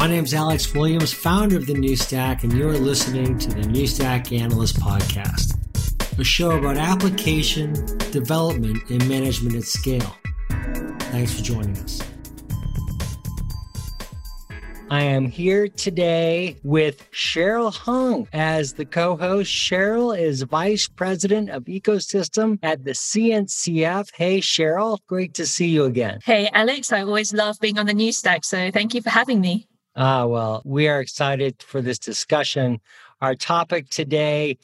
My name is Alex Williams, founder of the New Stack, and you're listening to the New Stack Analyst Podcast, a show about application, development, and management at scale. Thanks for joining us. I am here today with Cheryl Hung as the co host. Cheryl is Vice President of Ecosystem at the CNCF. Hey, Cheryl, great to see you again. Hey, Alex, I always love being on the news stack. So thank you for having me. Ah, well, we are excited for this discussion. Our topic today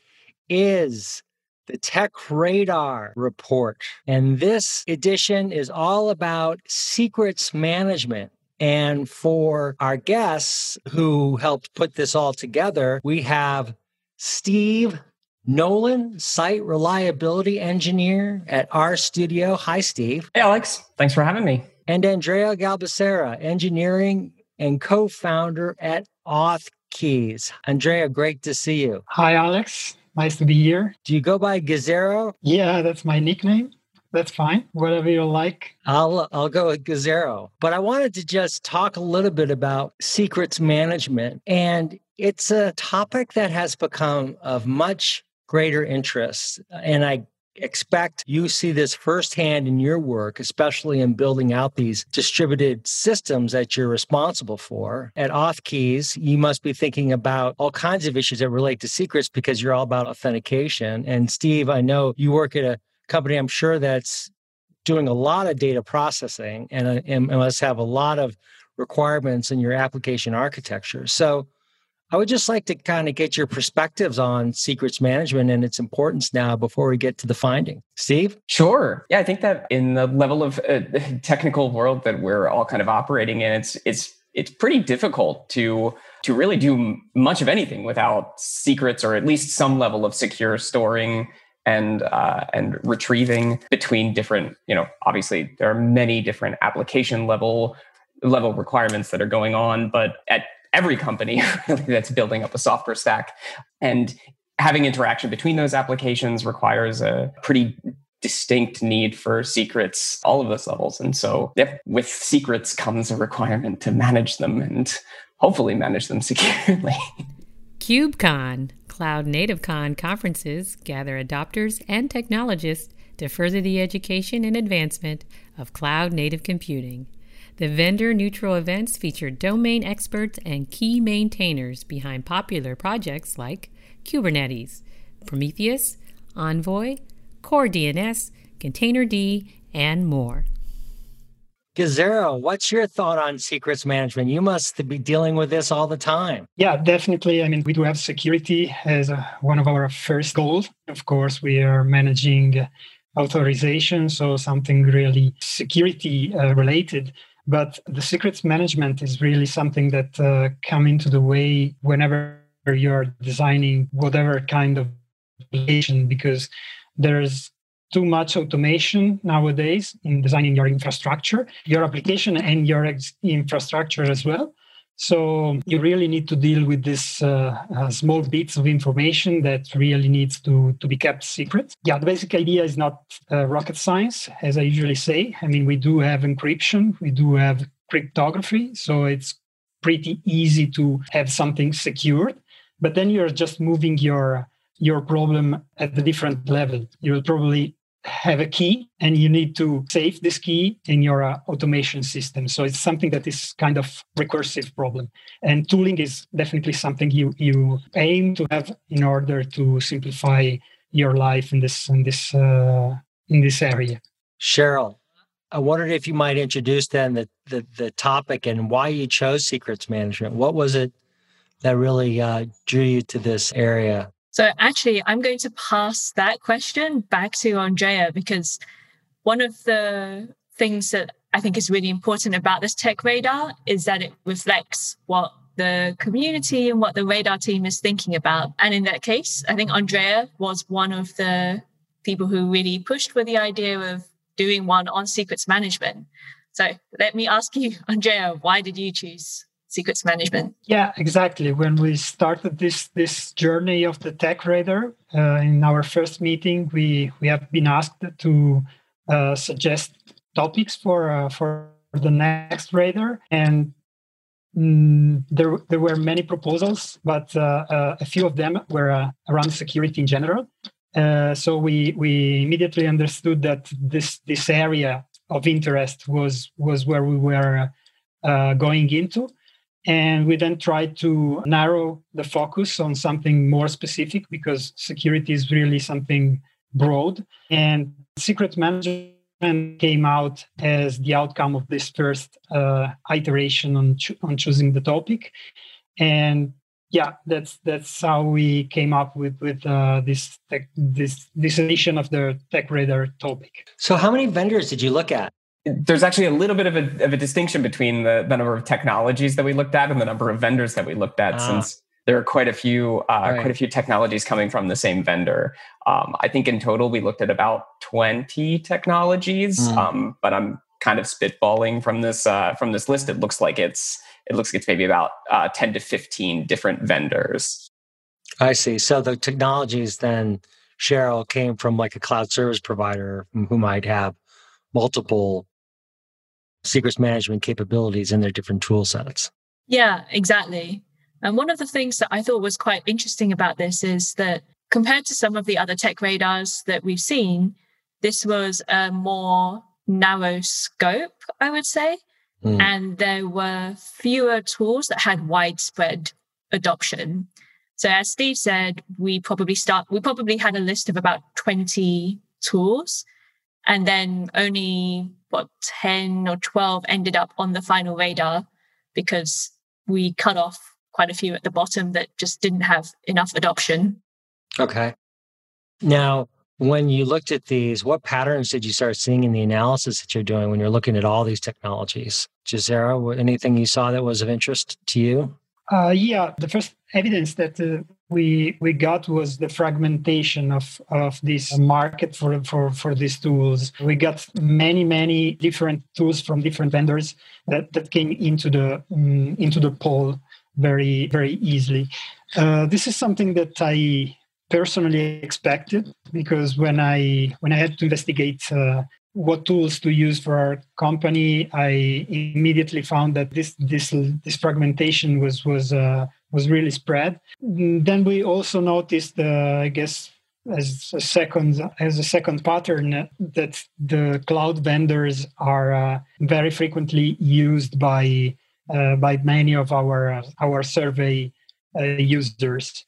is the Tech Radar report. And this edition is all about secrets management. And for our guests who helped put this all together, we have Steve Nolen, site reliability engineer at RStudio. Hi, Steve. Hey, Alex. Thanks for having me. And Andrea Galbusera, engineering and co founder at AuthKeys. Andrea, great to see you. Hi, Alex. Nice to be here. Do you go by Gazzero? Yeah, that's my nickname that's fine. Whatever you like. I'll I'll go with Gazzero. But I wanted to just talk a little bit about secrets management. And it's a topic that has become of much greater interest. And I expect you see this firsthand in your work, especially in building out these distributed systems that you're responsible for. At AuthKeys, you must be thinking about all kinds of issues that relate to secrets because you're all about authentication. And Steve, I know you work at a company, I'm sure that's doing a lot of data processing and, uh, and must have a lot of requirements in your application architecture. So I would just like to kind of get your perspectives on secrets management and its importance now before we get to the finding. Steve? Sure. Yeah, I think that in the level of uh, technical world that we're all kind of operating in, it's it's it's pretty difficult to to really do much of anything without secrets or at least some level of secure storing and uh, and retrieving between different you know obviously there are many different application level level requirements that are going on but at every company really that's building up a software stack. And having interaction between those applications requires a pretty distinct need for secrets all of those levels. And so yep, with secrets comes a requirement to manage them and hopefully manage them securely. KubeCon Cloud Native Con conferences gather adopters and technologists to further the education and advancement of cloud native computing. The vendor neutral events feature domain experts and key maintainers behind popular projects like Kubernetes, Prometheus, Envoy, CoreDNS, Containerd, and more. Gazzero, what's your thought on secrets management? You must be dealing with this all the time. Yeah, definitely. I mean, we do have security as a, one of our first goals. Of course, we are managing authorization, so something really security uh, related. But the secrets management is really something that uh, come into the way whenever you're designing whatever kind of application, because there's too much automation nowadays in designing your infrastructure, your application, and your ex- infrastructure as well. So you really need to deal with this uh, uh, small bits of information that really needs to, to be kept secret. Yeah, the basic idea is not uh, rocket science, as I usually say. I mean, we do have encryption, we do have cryptography, so it's pretty easy to have something secured. But then you're just moving your your problem at a different level. You will probably have a key and you need to save this key in your uh, automation system. So it's something that is kind of recursive problem. And tooling is definitely something you you aim to have in order to simplify your life in this in this uh, in this area. Cheryl i wondered if you might introduce then the, the the topic and why you chose secrets management. What was it that really uh, drew you to this area so actually, I'm going to pass that question back to Andrea because one of the things that I think is really important about this tech radar is that it reflects what the community and what the radar team is thinking about. And in that case, I think Andrea was one of the people who really pushed for the idea of doing one on secrets management. So let me ask you, Andrea, why did you choose secrets management. Yeah, exactly. When we started this this journey of the tech radar uh, in our first meeting, we we have been asked to uh, suggest topics for uh, for the next radar, and mm, there there were many proposals, but uh, uh, a few of them were uh, around security in general. So we we immediately understood that this this area of interest was was where we were uh, going into, and we then tried to narrow the focus on something more specific because security is really something broad and secret management came out as the outcome of this first uh, iteration on cho- on choosing the topic, and yeah, that's that's how we came up with with uh, this tech, this this edition of the Tech Radar topic. So, how many vendors did you look at? There's actually a little bit of a, of a distinction between the, the number of technologies that we looked at and the number of vendors that we looked at, ah. since there are quite a few uh, right. quite a few technologies coming from the same vendor. Um, I think in total we looked at about 20 technologies, mm. um, but I'm kind of spitballing from this uh, from this list. It looks like it's it looks like it's maybe about uh, 10 to 15 different vendors. I see. So the technologies then, Cheryl, came from like a cloud service provider who might have multiple secrets management capabilities in their different tool sets. Yeah, exactly. And one of the things that I thought was quite interesting about this is that compared to some of the other tech radars that we've seen, this was a more narrow scope, I would say. Mm. And there were fewer tools that had widespread adoption. So as Steve said, we probably start we probably had a list of about 20 tools. And then only what 10 or 12 ended up on the final radar because we cut off quite a few at the bottom that just didn't have enough adoption. Okay. Now, when you looked at these, what patterns did you start seeing in the analysis that you're doing when you're looking at all these technologies? Jazera, anything you saw that was of interest to you? Uh, yeah, the first evidence that uh, we we got was the fragmentation of of this market for for for these tools. We got many many different tools from different vendors that that came into the um, into the poll very very easily. Uh, this is something that I personally expected because when I when I had to investigate uh, what tools to use for our company, I immediately found that this this this fragmentation was was uh, was really spread. Then we also noticed, uh, I guess, as a second as a second pattern that the cloud vendors are uh, very frequently used by uh, by many of our uh, our survey uh, users.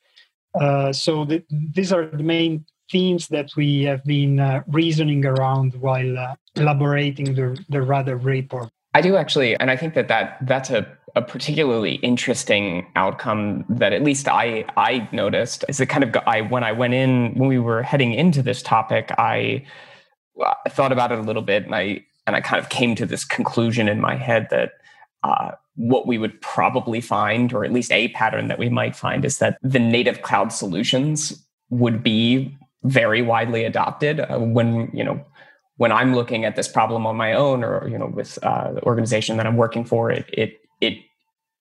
so the, these are the main themes that we have been reasoning around while elaborating the, the radar report. I do actually, and I think that, that that's a, a particularly interesting outcome that at least I I noticed is it kind of I when I went in when we were heading into this topic I, I thought about it a little bit and I and I kind of came to this conclusion in my head that uh, what we would probably find, or at least a pattern that we might find, is that the native cloud solutions would be very widely adopted uh, when you know when I'm looking at this problem on my own, or you know with uh, the organization that I'm working for. It it it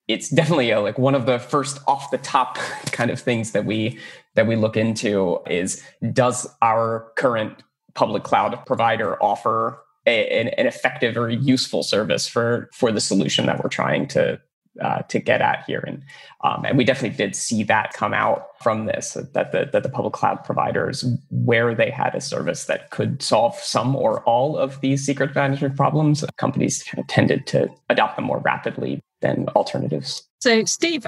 it's definitely a, like one of the first off the top kind of things that we that we look into is does our current public cloud provider offer a, an, an, effective or useful service for for the solution that we're trying to uh, to get at here. And um, and we definitely did see that come out from this that the that the public cloud providers where they had a service that could solve some or all of these secret management problems, companies kind of tended to adopt them more rapidly than alternatives. So, Steve.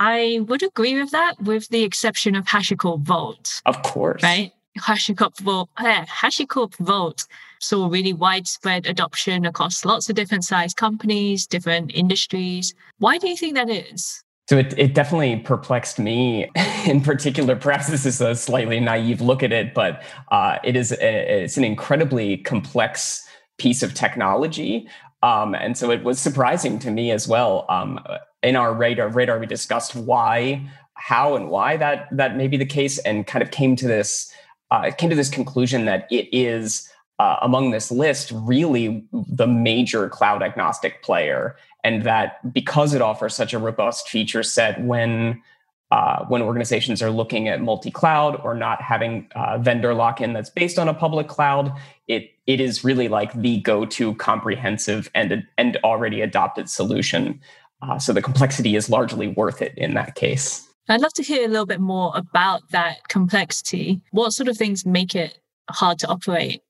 I would agree with that, with the exception of HashiCorp Vault. Of course. Right? HashiCorp Vault, yeah, HashiCorp Vault saw really widespread adoption across lots of different size companies, different industries. Why do you think that is? So it, it definitely perplexed me in particular. Perhaps this is a slightly naive look at it, but uh, it is a, it's an incredibly complex piece of technology. Um, and so it was surprising to me as well. Um, in our radar, radar, we discussed why, how, and why that that may be the case, and kind of came to this uh, came to this conclusion that it is uh, among this list really the major cloud agnostic player, and that because it offers such a robust feature set when uh, when organizations are looking at multi-cloud or not having uh, vendor lock-in that's based on a public cloud, it it is really like the go-to comprehensive and and already adopted solution. Uh, so the complexity is largely worth it in that case. I'd love to hear a little bit more about that complexity. What sort of things make it hard to operate?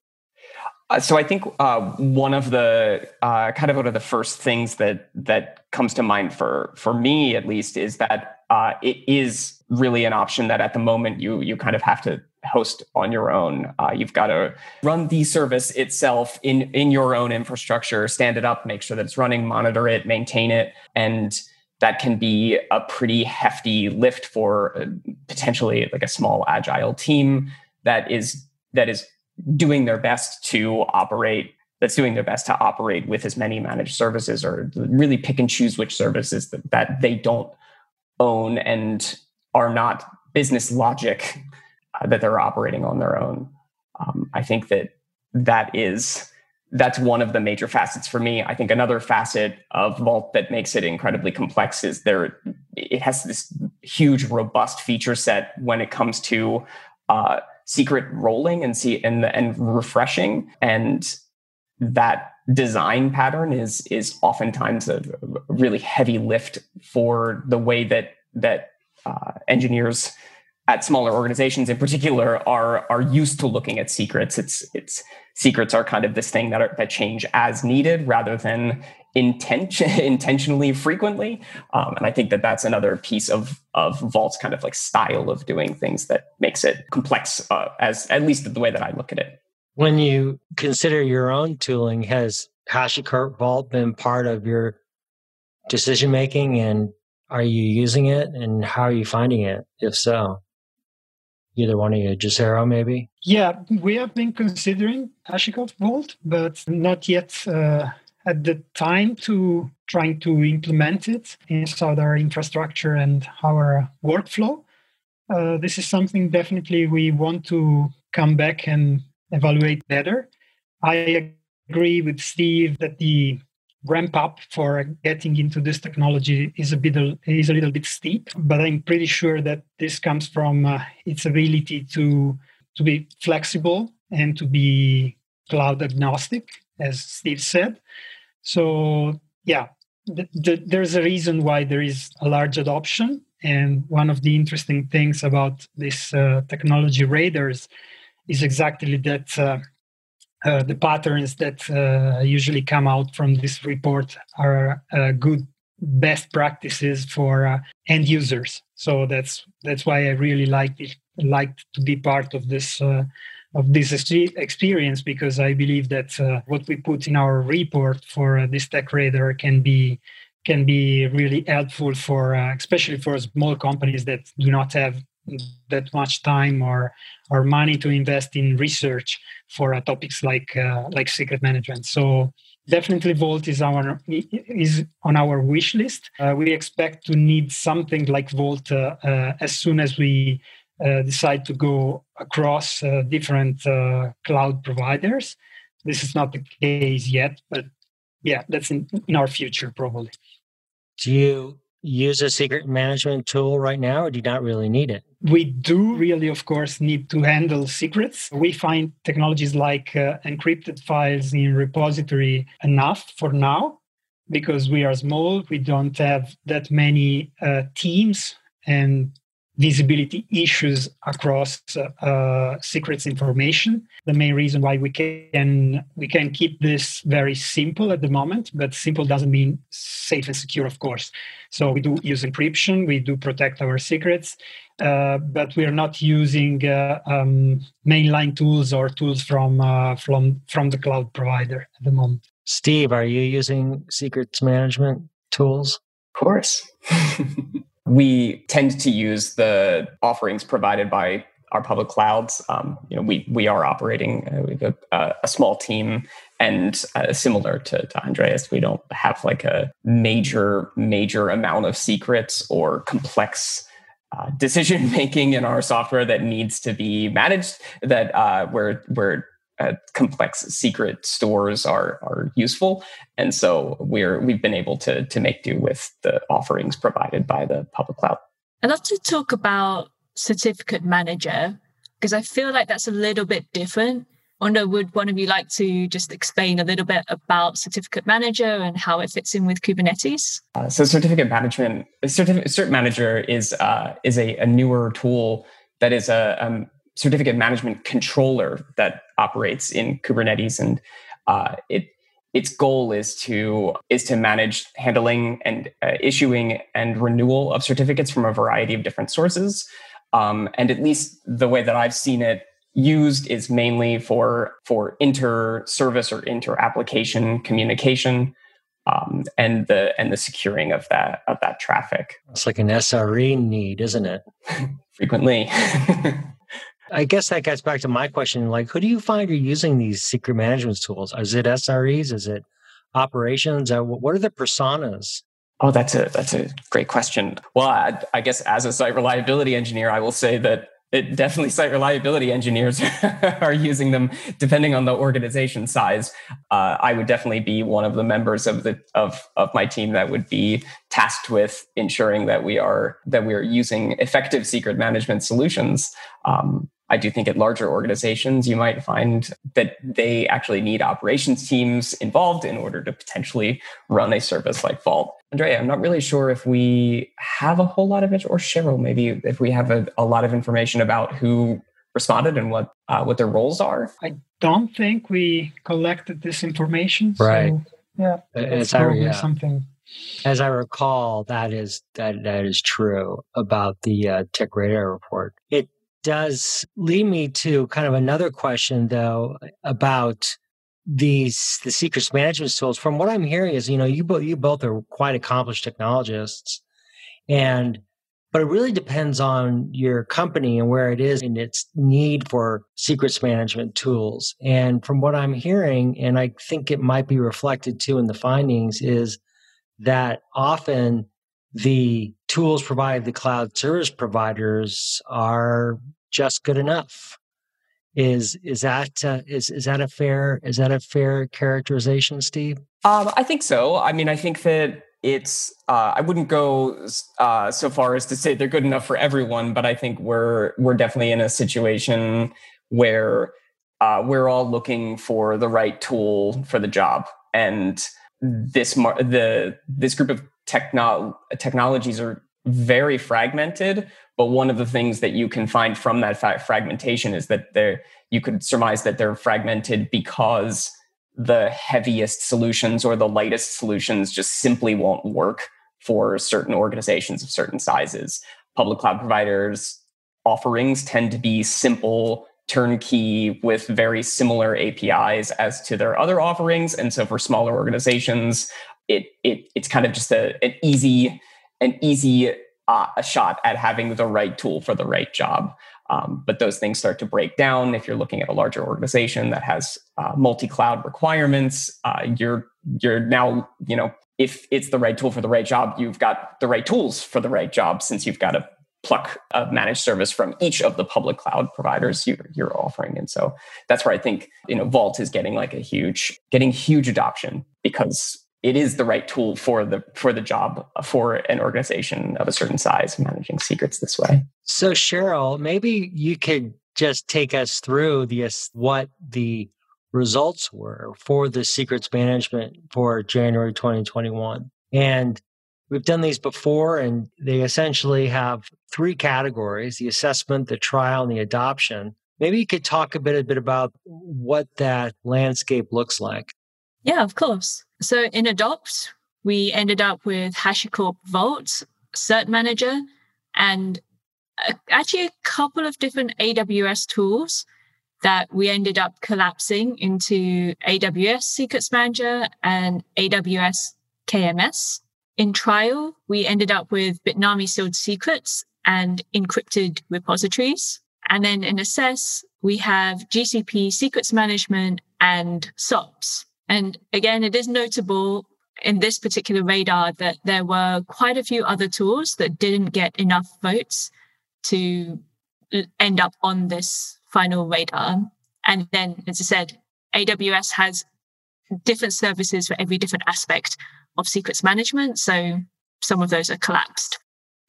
Uh, so I think uh, one of the uh, kind of one of the first things that that comes to mind for for me at least is that uh, it is really an option that at the moment you you kind of have to host on your own. Uh, you've got to run the service itself in in your own infrastructure, stand it up, make sure that it's running, monitor it, maintain it, and that can be a pretty hefty lift for uh, potentially like a small agile team that is that is doing their best to operate that's doing their best to operate with as many managed services or really pick and choose which services that, that they don't own and are not business logic that they're operating on their own um, i think that that is that's one of the major facets for me. I think another facet of Vault that makes it incredibly complex is there it has this huge, robust feature set when it comes to uh, secret rolling and see and and refreshing, and that design pattern is is oftentimes a really heavy lift for the way that that uh, engineers at smaller organizations in particular are are used to looking at secrets. It's it's secrets are kind of this thing that are, that change as needed rather than intention intentionally frequently. Um, and I think that that's another piece of of Vault's kind of like style of doing things that makes it complex, uh, as at least the way that I look at it. When you consider your own tooling, has HashiCorp Vault been part of your decision making, and are you using it, and how are you finding it, if so? Either one of you, Jazero maybe? Yeah, we have been considering HashiCorp Vault, but not yet uh, at the time to trying to implement it inside our infrastructure and our workflow. Uh, this is something definitely we want to come back and evaluate better. I agree with Steve that the ramp up for getting into this technology is a bit is a little bit steep but i'm pretty sure that this comes from uh, its ability to to be flexible and to be cloud agnostic as steve said. So yeah the, the, there's a reason why there is a large adoption. And one of the interesting things about this uh, technology radars is exactly that uh, uh, the patterns that uh, usually come out from this report are uh, good best practices for uh, end users. So that's that's why I really liked it, liked to be part of this uh, of this experience because I believe that what we put in our report for this tech radar can be can be really helpful for especially for small companies that do not have that much time or or money to invest in research for uh, topics like uh, like secret management. So definitely Vault is our is on our wish list. Uh, we expect to need something like Vault uh, uh, as soon as we uh, decide to go across different cloud providers. This is not the case yet, but yeah, that's in, in our future probably. Do you use a secret management tool right now, or do you not really need it? We do really, of course, need to handle secrets. We find technologies like uh, encrypted files in repository enough for now because we are small. We don't have that many uh, teams and visibility issues across uh, secrets information. The main reason why we can we can keep this very simple at the moment, but simple doesn't mean safe and secure, of course. So we do use encryption, we do protect our secrets, uh, but we are not using uh, um, mainline tools or tools from uh, from from the cloud provider at the moment. Steve, are you using secrets management tools? Of course. we tend to use the offerings provided by our public clouds. Um, you know, we we are operating uh, with a, a, small team, and uh, similar to, to Andrea's, we don't have like a major major amount of secrets or complex. Uh, decision making in our software that needs to be managed that uh, where where uh, complex secret stores are are useful, and so we're we've been able to to make do with the offerings provided by the public cloud. I'd love to talk about certificate manager because I feel like that's a little bit different. I wonder, would one of you like to just explain a little bit about Certificate Manager and how it fits in with Kubernetes? Uh, so, Certificate Management, Certificate Cert Manager is uh, is a, a, newer tool that is a um, certificate management controller that operates in Kubernetes, and uh, it its goal is to is to manage handling and uh, issuing and renewal of certificates from a variety of different sources. Um, and at least the way that I've seen it used is mainly for for inter service or inter application communication um, and the and the securing of that of that traffic. It's like an SRE need, isn't it? Frequently. I guess that gets back to my question. Like, who do you find are using these secret management tools? Is it SREs? Is it operations? Uh, what are the personas? Oh, that's a that's a great question. Well, I, I guess as a site reliability engineer, I will say that it definitely site reliability engineers are using them depending on the organization size uh, i would definitely be one of the members of the of of my team that would be tasked with ensuring that we are that we are using effective secret management solutions um, I do think at larger organizations, you might find that they actually need operations teams involved in order to potentially run a service like Vault. Andrea, I'm not really sure if we have a whole lot of it, or Cheryl, maybe if we have a, a lot of information about who responded and what uh, what their roles are. I don't think we collected this information. Right. So, yeah, it's probably yeah. something. As I recall, that is that that is true about the uh, Tech Radar report. It does lead me to kind of another question though about these the secrets management tools. From what i'm hearing is you know you both you both are quite accomplished technologists and but it really depends on your company and where it is and its need for secrets management tools. And from what i'm hearing and i think it might be reflected too in the findings is that often the tools provided the cloud service providers are just good enough. Is is that uh, is is that a fair is that a fair characterization, Steve? Um, I think so. I mean, I think that it's uh, I wouldn't go uh, so far as to say they're good enough for everyone, but I think we're we're definitely in a situation where uh, we're all looking for the right tool for the job, and this mar- the this group of techno- technologies are very fragmented. But one of the things that you can find from that fa- fragmentation is that there you could surmise that they're fragmented because the heaviest solutions or the lightest solutions just simply won't work for certain organizations of certain sizes. Public cloud providers offerings tend to be simple turnkey with very similar APIs as to their other offerings. And so for smaller organizations, it, it it's kind of just a, an easy an easy uh, a shot at having the right tool for the right job. Um, but those things start to break down if you're looking at a larger organization that has uh, multi-cloud requirements. Uh, you're you're now you know if it's the right tool for the right job, you've got the right tools for the right job since you've got to pluck a managed service from each of the public cloud providers you, you're offering. And so that's where I think you know Vault is getting like a huge getting huge adoption because it is the right tool for the for the job for an organization of a certain size managing secrets this way. So Cheryl, maybe you could just take us through the what the results were for the secrets management for January 2021. And we've done these before and they essentially have three categories, the assessment, the trial and the adoption. Maybe you could talk a bit a bit about what that landscape looks like. Yeah, of course. So in Adopt, we ended up with HashiCorp Vault, Cert Manager, and actually a couple of different AWS tools that we ended up collapsing into AWS Secrets Manager and AWS KMS. In trial, we ended up with Bitnami sealed secrets and encrypted repositories. And then in assess, we have GCP secrets management and SOPS. And again, it is notable in this particular radar that there were quite a few other tools that didn't get enough votes to end up on this final radar. And then, as I said, AWS has different services for every different aspect of secrets management. So some of those are collapsed.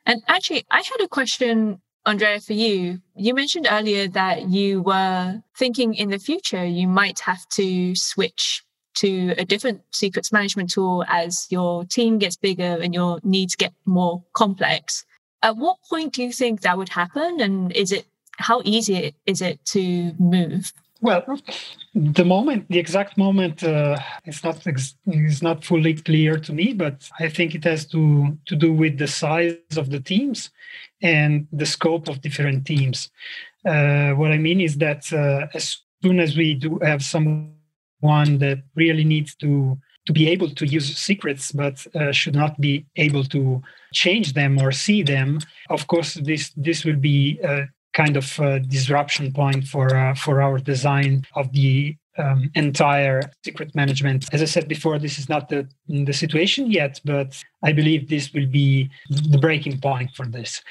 And actually, I had a question Andrea, for you, you mentioned earlier that you were thinking in the future you might have to switch to a different secrets management tool as your team gets bigger and your needs get more complex. At what point do you think that would happen? And is it how easy is it to move? Well, the moment, the exact moment, uh, is not is not fully clear to me. But I think it has to to do with the size of the teams and the scope of different teams. Uh, what I mean is that uh, as soon as we do have someone that really needs to to be able to use secrets but uh, should not be able to change them or see them of course this this will be a kind of a disruption point for uh, for our design of the um, entire secret management. As I said before, this is not the the situation yet, but I believe this will be the breaking point for this.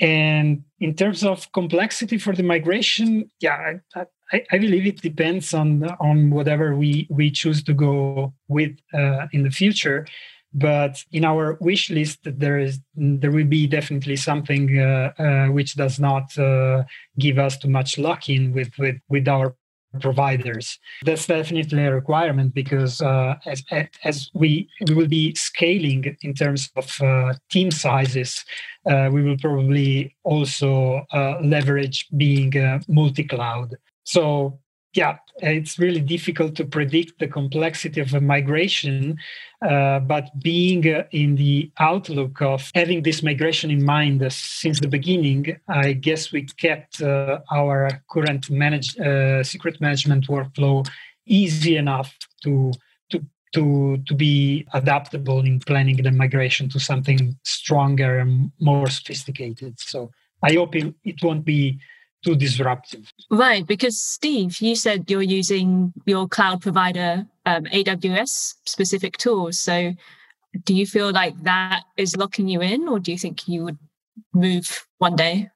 And in terms of complexity for the migration, yeah, I, I, I believe it depends on on whatever we we choose to go with uh, in the future. But in our wish list, there is there will be definitely something uh, uh, which does not uh, give us too much luck in with with with our providers. That's definitely a requirement because uh, as, as we, we will be scaling in terms of uh, team sizes, uh, we will probably also uh, leverage being uh, multi cloud. So yeah, it's really difficult to predict the complexity of a migration, uh, but being uh, in the outlook of having this migration in mind uh, since the beginning, I guess we kept uh, our current uh, secret management workflow easy enough to to to to be adaptable in planning the migration to something stronger and more sophisticated. So I hope it, it won't be too disruptive. Right, because Steve, you said you're using your cloud provider um, AWS specific tools. So do you feel like that is locking you in, or do you think you would move one day?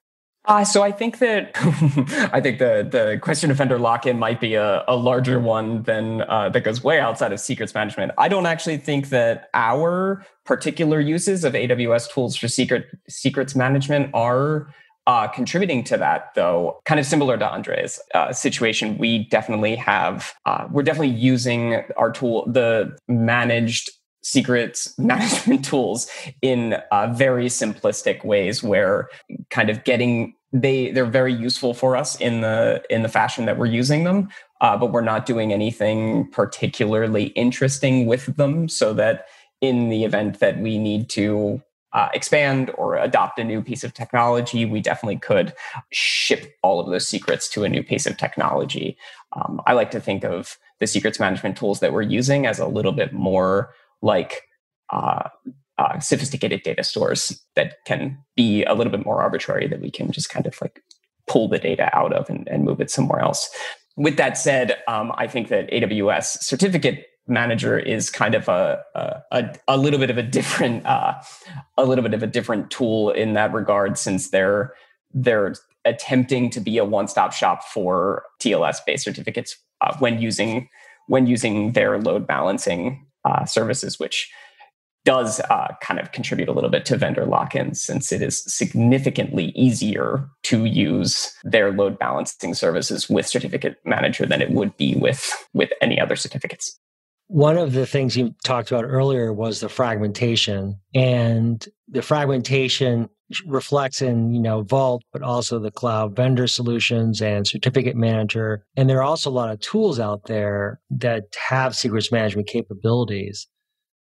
Uh, so I think that I think the the question of vendor lock-in might be a, a larger one than uh, that goes way outside of secrets management. I don't actually think that our particular uses of AWS tools for secret secrets management are uh, contributing to that, though, kind of similar to Andre's uh, situation, we definitely have, uh, we're definitely using our tool, the managed secrets management tools in uh, very simplistic ways where kind of getting they they're very useful for us in the in the fashion that we're using them uh, but we're not doing anything particularly interesting with them so that in the event that we need to uh, expand or adopt a new piece of technology, we definitely could ship all of those secrets to a new piece of technology. Um, I like to think of the secrets management tools that we're using as a little bit more like uh, uh, sophisticated data stores that can be a little bit more arbitrary that we can just kind of like pull the data out of and, and move it somewhere else. With that said, um, I think that AWS certificate manager is kind of a a, a little bit of a different uh, a little bit of a different tool in that regard since they're they're attempting to be a one-stop shop for TLS based certificates uh, when using when using their load balancing uh, services which does uh, kind of contribute a little bit to vendor lock-in since it is significantly easier to use their load balancing services with certificate manager than it would be with with any other certificates one of the things you talked about earlier was the fragmentation, and the fragmentation reflects in you know Vault, but also the cloud vendor solutions and certificate manager. And there are also a lot of tools out there that have secrets management capabilities.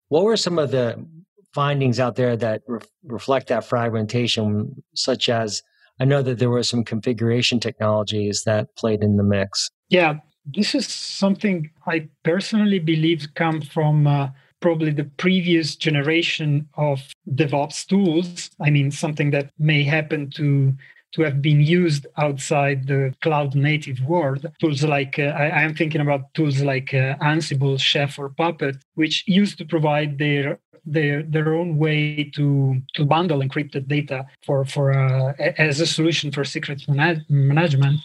What were some of the findings out there that re- reflect that fragmentation, such as I know that there were some configuration technologies that played in the mix. Yeah, this is something I personally believe come from uh, probably the previous generation of DevOps tools. I mean, something that may happen to to have been used outside the cloud native world. Tools like, uh, I, am thinking about tools like uh, Ansible, Chef, or Puppet, which used to provide their their their own way to to bundle encrypted data for for uh, as a solution for secret management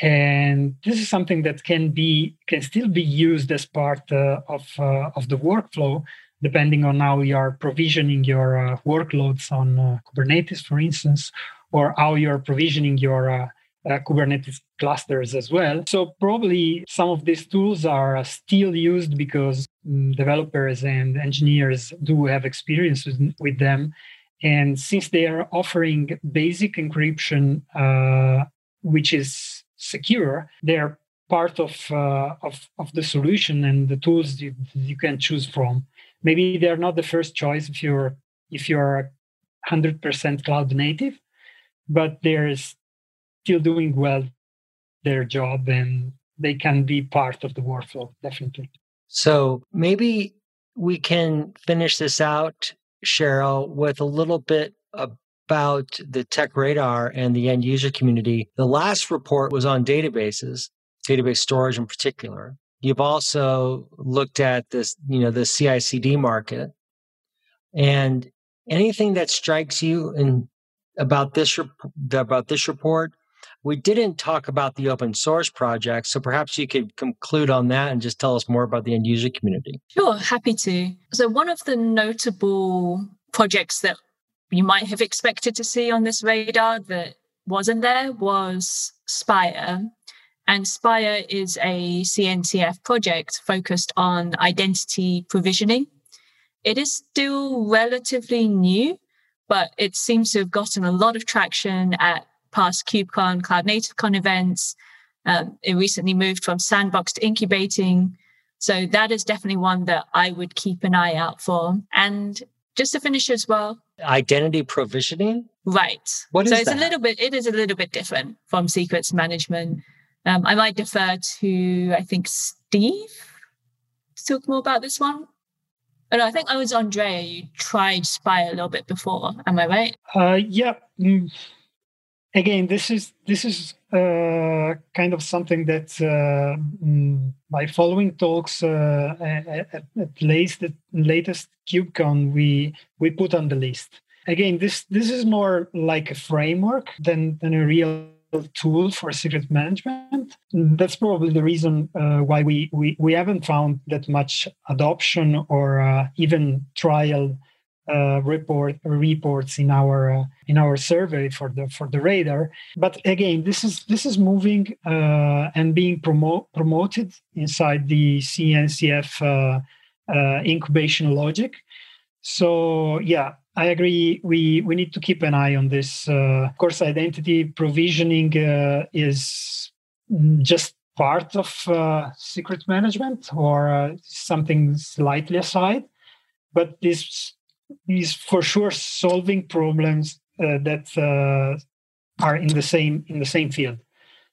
and this is something that can be can still be used as part uh, of uh, of the workflow depending on how you are provisioning your uh, workloads on uh, kubernetes for instance or how you're provisioning your uh, uh, Kubernetes clusters as well. So probably some of these tools are still used because um, developers and engineers do have experience with, with, them. And since they are offering basic encryption, which is secure, they're part of, uh, of, of the solution and the tools you, you can choose from. Maybe they're not the first choice if you're if you're 100% cloud native, but they're still doing well their job and they can be part of the workflow, definitely. So maybe we can finish this out, Cheryl, with a little bit about the tech radar and the end user community. The last report was on databases, database storage in particular. You've also looked at this, you know, the CI/CD market, and anything that strikes you in about this about this report we didn't talk about the open source project, so perhaps you could conclude on that and just tell us more about the end user community. Sure, happy to. So, one of the notable projects that you might have expected to see on this radar that wasn't there was Spire. And Spire is a CNCF project focused on identity provisioning. It is still relatively new, but it seems to have gotten a lot of traction at past KubeCon, Cloud Native Con events. Um, it recently moved from sandbox to incubating. So that is definitely one that I would keep an eye out for. And just to finish as well. Identity provisioning? Right. What so is it's that? a little bit, it is a little bit different from secrets management. Um, I might defer to, I think, Steve to talk more about this one. Oh, no, I think I was Andrea. You tried Spire a little bit before. Am I right? Uh, yeah. Mm again, this is this is uh, kind of something that uh, mm, by following talks uh, at, at least the latest KubeCon we we put on the list. Again, this this is more like a framework than than a real tool for secret management. That's probably the reason uh, why we, we we haven't found that much adoption or uh, even trial uh, report reports in our uh, in our survey for the for the radar. But again, this is this is moving uh, and being promo- promoted inside the CNCF uh, uh, incubation logic. So yeah, I agree. We we need to keep an eye on this. Of course, identity provisioning is just part of secret management or something slightly aside but this is for sure solving problems uh, that uh, are in the same in the same field.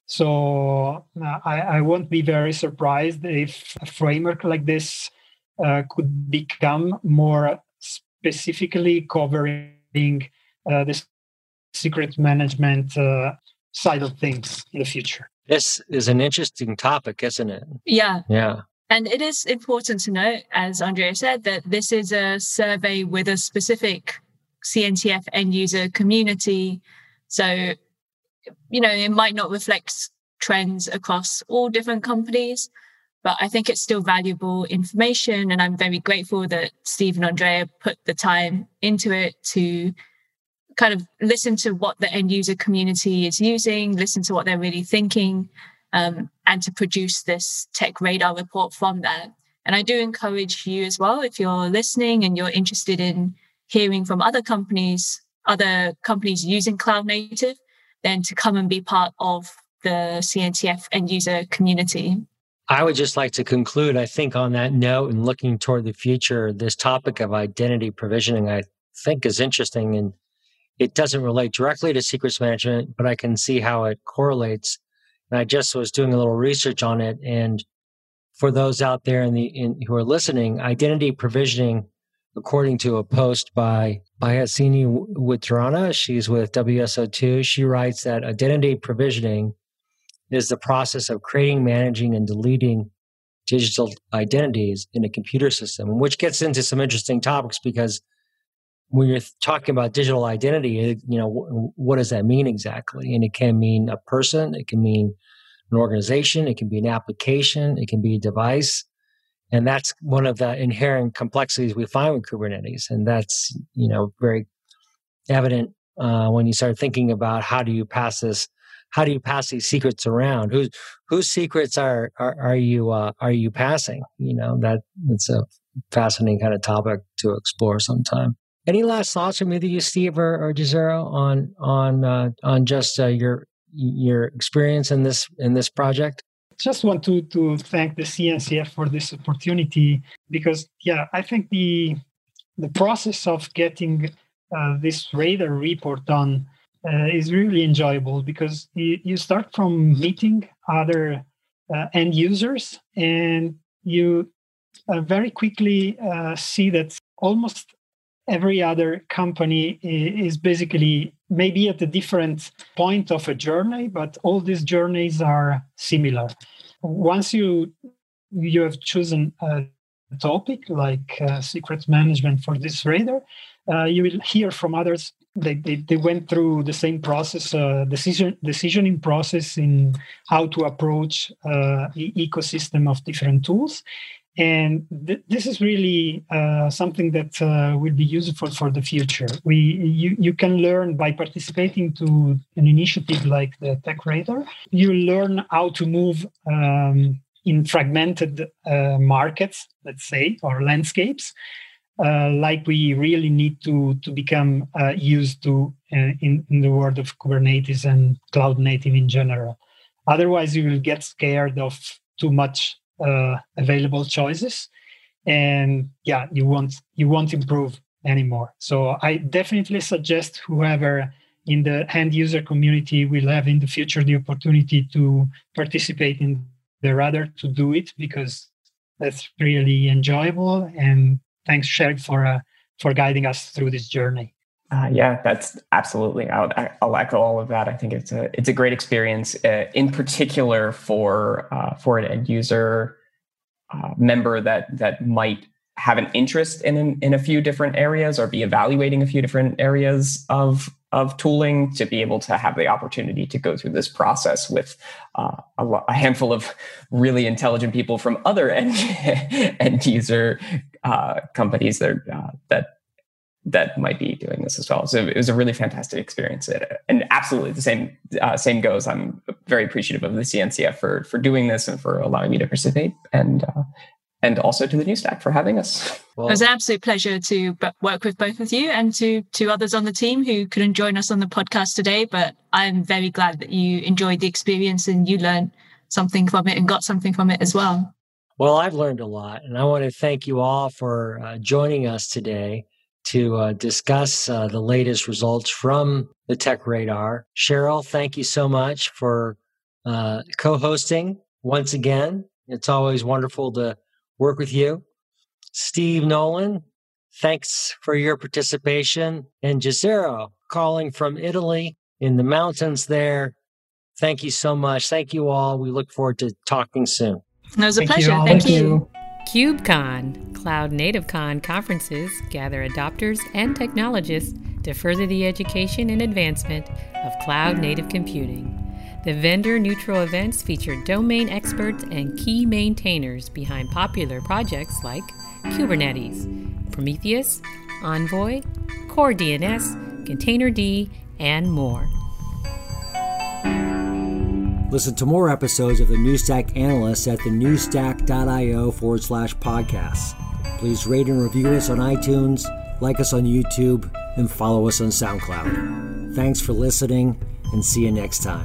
So uh, I, I, won't be very surprised if a framework like this uh, could become more specifically covering uh, the secret management uh, side of things in the future. This is an interesting topic, isn't it? Yeah. Yeah. And it is important to note, as Andrea said, that this is a survey with a specific CNCF end user community. So, you know, it might not reflect trends across all different companies, but I think it's still valuable information. And I'm very grateful that Steve and Andrea put the time into it to kind of listen to what the end user community is using, listen to what they're really thinking, um, and to produce this tech radar report from that. And I do encourage you as well, if you're listening and you're interested in hearing from other companies, other companies using cloud native, then to come and be part of the CNCF end user community. I would just like to conclude, I think, on that note and looking toward the future, this topic of identity provisioning, I think, is interesting. And it doesn't relate directly to secrets management, but I can see how it correlates and I just was doing a little research on it. And for those out there in the in, who are listening, identity provisioning, according to a post by Bhayasini Wittarana, she's with WSO2. She writes that identity provisioning is the process of creating, managing, and deleting digital identities in a computer system, which gets into some interesting topics because when you're talking about digital identity, you know, what does that mean exactly? And it can mean a person, it can mean an organization, it can be an application, it can be a device. And that's one of the inherent complexities we find with Kubernetes. And that's, you know, very evident uh, when you start thinking about how do you pass this how do you pass these secrets around whose whose secrets are are, are you uh, are you passing you know that it's a fascinating kind of topic to explore sometime any last thoughts from either you steve or, or Jazero on on uh, on just uh, your your experience in this in this project? Just want to to thank the CNCF for this opportunity because yeah i think the the process of getting uh, this radar report done uh, is really enjoyable because you, you start from meeting other uh, end users and you uh, very quickly see that almost every other company is basically maybe at a different point of a journey but all these journeys are similar. Once you you have chosen a topic like uh, secret management for this radar uh, you will hear from others. They, they, they went through the same process uh, decision decisioning process in how to approach uh, the ecosystem of different tools and th- this is really uh, something that uh, will be useful for the future we you, you can learn by participating to an initiative like the tech radar you learn how to move um, in fragmented uh, markets let's say or landscapes uh, like we really need to to become uh, used to uh, in, in the world of Kubernetes and cloud native in general. Otherwise, you will get scared of too much uh, available choices, and yeah, you won't you won't improve anymore. So I definitely suggest whoever in the end user community will have in the future the opportunity to participate in the radar to do it because that's really enjoyable and thanks, Cheryl, for uh, for guiding us through this journey. Uh, yeah, that's absolutely. I'll, I'll, echo all of that. I think it's a it's a great experience, uh, in particular for uh, for an end user uh, member that that might have an interest in, in a few different areas or be evaluating a few different areas of of tooling to be able to have the opportunity to go through this process with uh, a, a, handful of really intelligent people from other end, end user uh, companies that uh, that that might be doing this as well. So it was a really fantastic experience, and absolutely the same uh, same goes. I'm very appreciative of the CNCF for for doing this and for allowing me to participate, and uh, and also to the New Stack for having us. Well, it was an absolute pleasure to work with both of you and to to others on the team who couldn't join us on the podcast today. But I'm very glad that you enjoyed the experience and you learned something from it and got something from it as well. Well, I've learned a lot, and I want to thank you all for uh, joining us today to uh, discuss uh, the latest results from the Tech Radar. Cheryl, thank you so much for uh, co hosting once again. It's always wonderful to work with you. Steve Nolen, thanks for your participation. And Jazero, calling from Italy in the mountains there. Thank you so much. Thank you all. We look forward to talking soon. It was a Thank pleasure. You Thank, Thank, you. you. KubeCon, CloudNativeCon conferences gather adopters and technologists to further the education and advancement of cloud native computing. The vendor neutral events feature domain experts and key maintainers behind popular projects like Kubernetes, Prometheus, Envoy, CoreDNS, Containerd, and more. Listen to more episodes of the New Stack Analysts at thenewstack.io forward slash podcasts. Please rate and review us on iTunes, like us on YouTube, and follow us on SoundCloud. Thanks for listening, and see you next time.